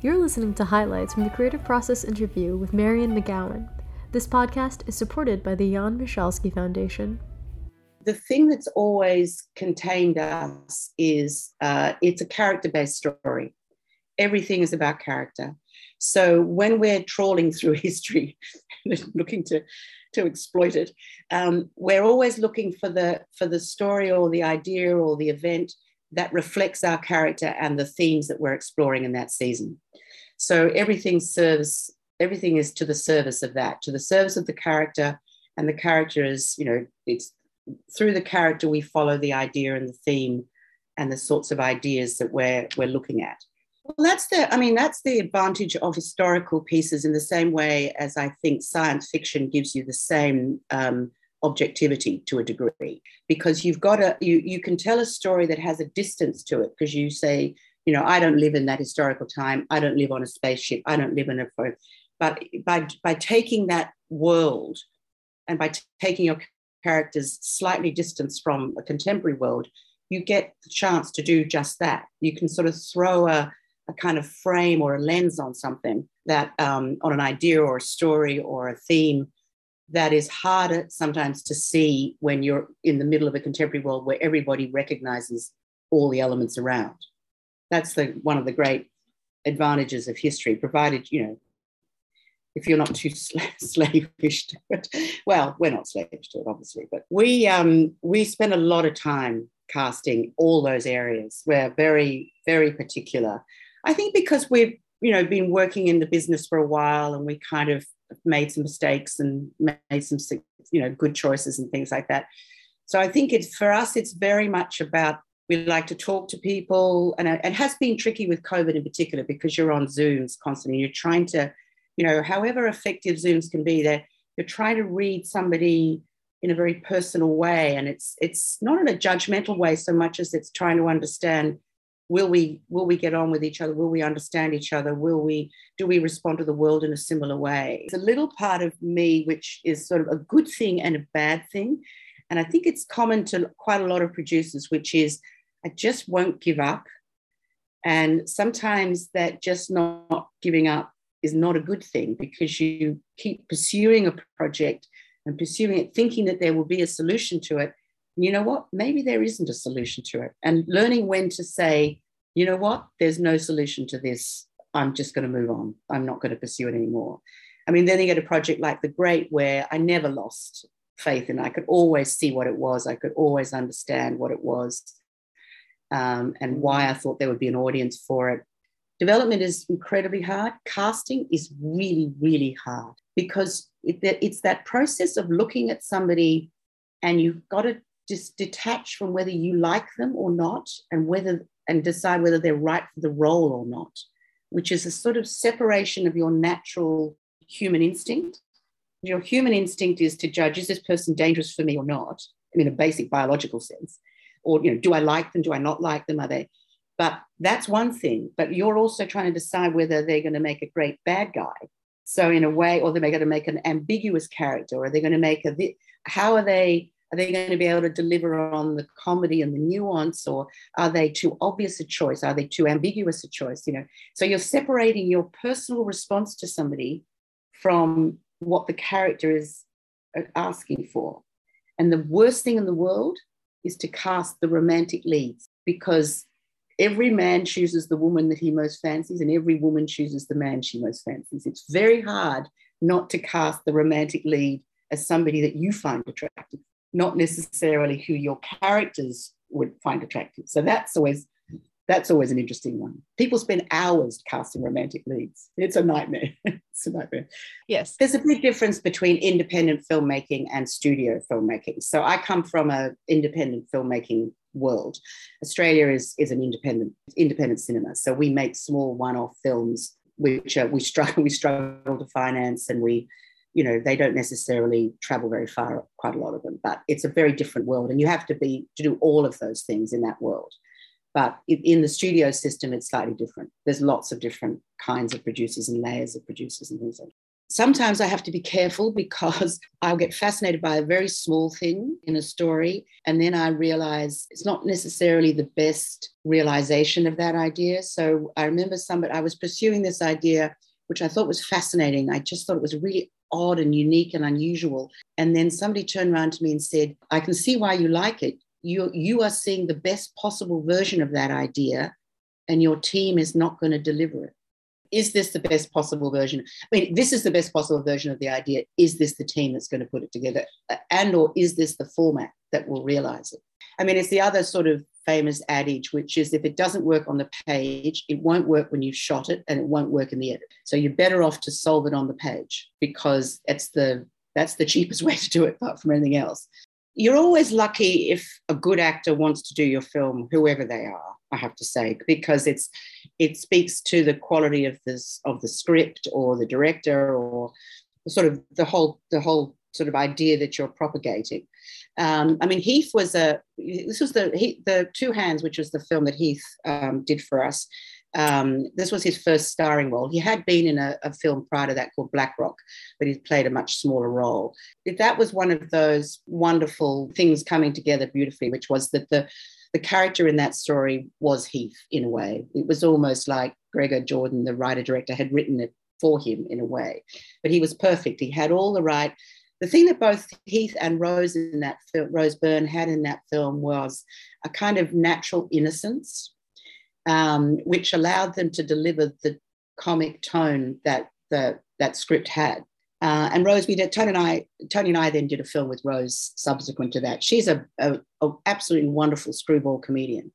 You're listening to highlights from the Creative Process interview with Marian Macgowan. This podcast is supported by the Jan Michalski Foundation. The thing that's always contained us is uh, it's a character based story. Everything is about character. So when we're trawling through history, looking to to exploit it, um, we're always looking for the for the story or the idea or the event that reflects our character and the themes that we're exploring in that season. So everything serves, everything is to the service of that, to the service of the character. And the character is, you know, it's through the character we follow the idea and the theme and the sorts of ideas that we're we're looking at. Well, that's the, I mean, that's the advantage of historical pieces in the same way as I think science fiction gives you the same um, objectivity to a degree because you've got a you you can tell a story that has a distance to it because you say you know i don't live in that historical time i don't live on a spaceship i don't live in a phone. but by by taking that world and by t- taking your characters slightly distanced from a contemporary world you get the chance to do just that you can sort of throw a, a kind of frame or a lens on something that um, on an idea or a story or a theme that is harder sometimes to see when you're in the middle of a contemporary world where everybody recognizes all the elements around. That's the one of the great advantages of history, provided you know if you're not too slavish to it. Well, we're not slavish to it, obviously, but we um, we spend a lot of time casting all those areas. We're very very particular. I think because we've you know been working in the business for a while and we kind of made some mistakes and made some you know good choices and things like that so i think it's for us it's very much about we like to talk to people. And uh, it has been tricky with covid in particular because you're on zooms constantly you're trying to you know however effective zooms can be there you're trying to read somebody in a very personal way. And it's it's not in a judgmental way so much as it's trying to understand will we will we get on with each other? Will we understand each other? Will we do we respond to the world in a similar way? It's a little part of me which is sort of a good thing and a bad thing. And i think it's common to quite a lot of producers which is i just won't give up and sometimes that just not giving up is not a good thing because you keep pursuing a project and pursuing it thinking that there will be a solution to it you know what? Maybe there isn't a solution to it. And learning when to say, you know what? There's no solution to this. I'm just going to move on. I'm not going to pursue it anymore. I mean, then you get a project like The Great, where I never lost faith and I could always see what it was. I could always understand what it was um, and why I thought there would be an audience for it. Development is incredibly hard. Casting is really, really hard because it, it's that process of looking at somebody and you've got to just detach from whether you like them or not and whether and decide whether they're right for the role or not which is a sort of separation of your natural human instinct your human instinct is to judge is this person dangerous for me or not i mean a basic biological sense or you know do i like them do i not like them are they but that's one thing but you're also trying to decide whether they're going to make a great bad guy so in a way or they're going to make an ambiguous character or they're going to make a how are they are they going to be able to deliver on the comedy and the nuance, or are they too obvious a choice? Are they too ambiguous a choice? You know, so you're separating your personal response to somebody from what the character is uh, asking for. And the worst thing in the world is to cast the romantic leads because every man chooses the woman that he most fancies, and every woman chooses the man she most fancies. It's very hard not to cast the romantic lead as somebody that you find attractive not necessarily who your characters would find attractive. So that's always that's always an interesting one. People spend hours casting romantic leads. It's a nightmare. it's a nightmare. Yes. There's a big difference between independent filmmaking and studio filmmaking. So I come from an independent filmmaking world. Australia is, is an independent independent cinema. So we make small one-off films which we struggle we struggle to finance and we you know they don't necessarily travel very far quite a lot of them but it's a very different world and you have to be to do all of those things in that world but in the studio system it's slightly different there's lots of different kinds of producers and layers of producers and things like that sometimes I have to be careful because I'll get fascinated by a very small thing in a story. And then I realize it's not necessarily the best realization of that idea. So I remember somebody, I was pursuing this idea, which I thought was fascinating. I just thought it was really odd and unique and unusual. And then somebody turned around to me and said, I can see why you like it. You, you are seeing the best possible version of that idea, and your team is not going to deliver it. Is this the best possible version? I mean this is the best possible version of the idea. Is this the team that's going to put it together? And or is this the format that will realize it? I mean it's the other sort of famous adage which is if it doesn't work on the page it won't work when you've shot it and it won't work in the edit. So you're better off to solve it on the page because it's the that's the cheapest way to do it apart from anything else you're always lucky if a good actor wants to do your film whoever they are I have to say, because it's it speaks to the quality of this of the script or the director or sort of the whole the whole sort of idea that you're propagating. Um, I mean, Heath was a this was the he, the Two Hands, which was the film that Heath um, did for us. Um, this was his first starring role. He had been in a, a, film prior to that called Blackrock, but he played a much smaller role. That was one of those wonderful things coming together beautifully, which was that the the character in that story was Heath in a way. It was almost like Gregor Jordan, the writer director, had written it for him in a way. But he was perfect. He had all the right. The thing that both Heath and Rose in that film, Rose Byrne had in that film was a kind of natural innocence, um, which allowed them to deliver the comic tone that the, that script had. Uh, and Rose, we did Tony and I. Tony and I then did a film with Rose subsequent to that. She's a, a, a, absolutely wonderful screwball comedian.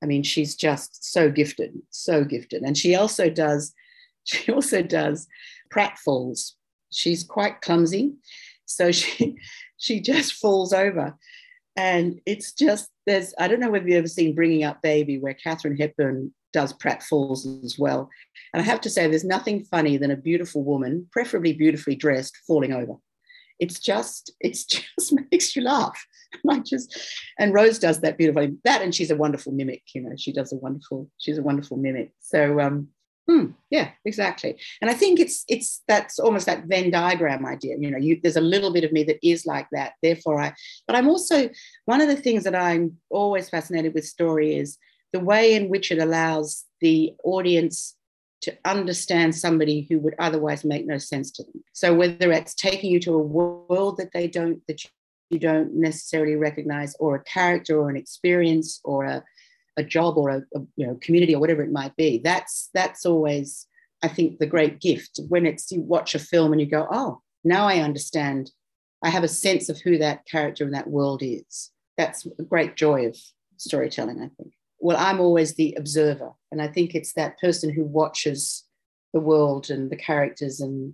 I mean, she's just so gifted, so gifted, and she also does. She also does pratfalls. She's quite clumsy, so she she just falls over, and it's just there's. I don't know whether you've ever seen Bringing Up Baby, where Katharine Hepburn does pratfalls as well. And I have to say, there's nothing funny than a beautiful woman, preferably beautifully dressed, falling over. It's just, it's just makes you laugh. I just, and Rose does that beautifully. That, and she's a wonderful mimic. You know, she does a wonderful, she's a wonderful mimic. So, um, Hmm, yeah, exactly. And I think it's it's that's almost that Venn diagram idea. You know, you, there's a little bit of me that is like that. Therefore, I. But I'm also one of the things that I'm always fascinated with story is the way in which it allows the audience to understand somebody who would otherwise make no sense to them. So whether it's taking you to a world that they don't that you don't necessarily recognize, or a character, or an experience, or a, a job, or a, a you know community, or whatever it might be, that's that's always I think the great gift when it's you watch a film and you go, oh, now I understand. I have a sense of who that character in that world is. That's a great joy of storytelling, I think well, I'm always the observer. And I think it's that person who watches the world and the characters. And,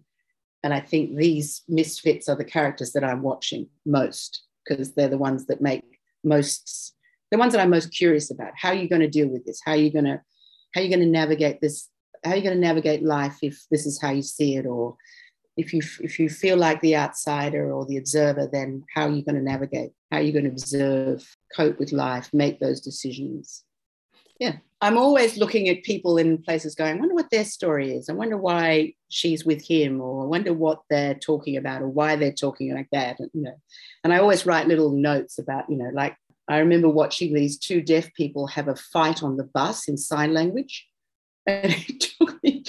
and I think these misfits are the characters that I'm watching most because they're the ones that make most, the ones that I'm most curious about. How are you going to deal with this? How are you going to, how are you going to navigate this? How are you going to navigate life if this is how you see it? Or if you, if you feel like the outsider or the observer, then how are you going to navigate? How are you going to observe, cope with life, make those decisions? yeah i'm always looking at people in places going i wonder what their story is i wonder why she's with him or i wonder what they're talking about or why they're talking like that and, you know and i always write little notes about you know like i remember watching these two deaf people have a fight on the bus in sign language and it took me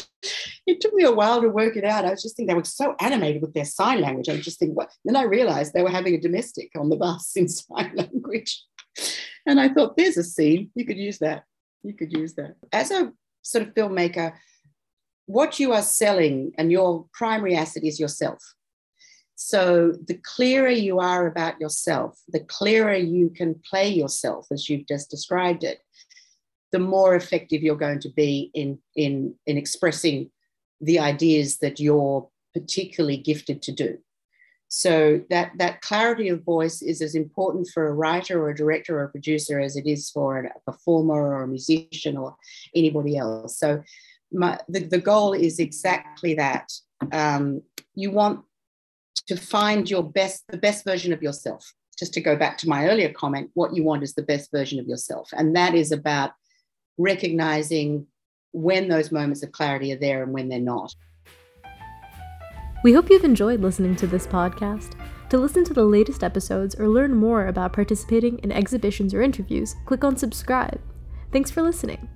it took me a while to work it out. I was just thinking they were so animated with their sign language. I was just thinking, what? Then I realized they were having a domestic on the bus in sign language. And I thought, there's a scene. You could use that you could use that. As a sort of filmmaker, what you are selling and your primary asset is yourself. So the clearer you are about yourself, the clearer you can play yourself, as you've just described it, the more effective you're going to be in, in, in expressing the ideas that you're particularly gifted to do. So that that clarity of voice is as important for a writer or a director or a producer as it is for a performer or a musician or anybody else. So my, the, the goal is exactly that. Um, you want to find your best, the best version of yourself. Just to go back to my earlier comment, what you want is the best version of yourself. And that is about recognizing when those moments of clarity are there and when they're not. We hope you've enjoyed listening to this podcast. To listen to the latest episodes or learn more about participating in exhibitions or interviews, click on subscribe. Thanks for listening.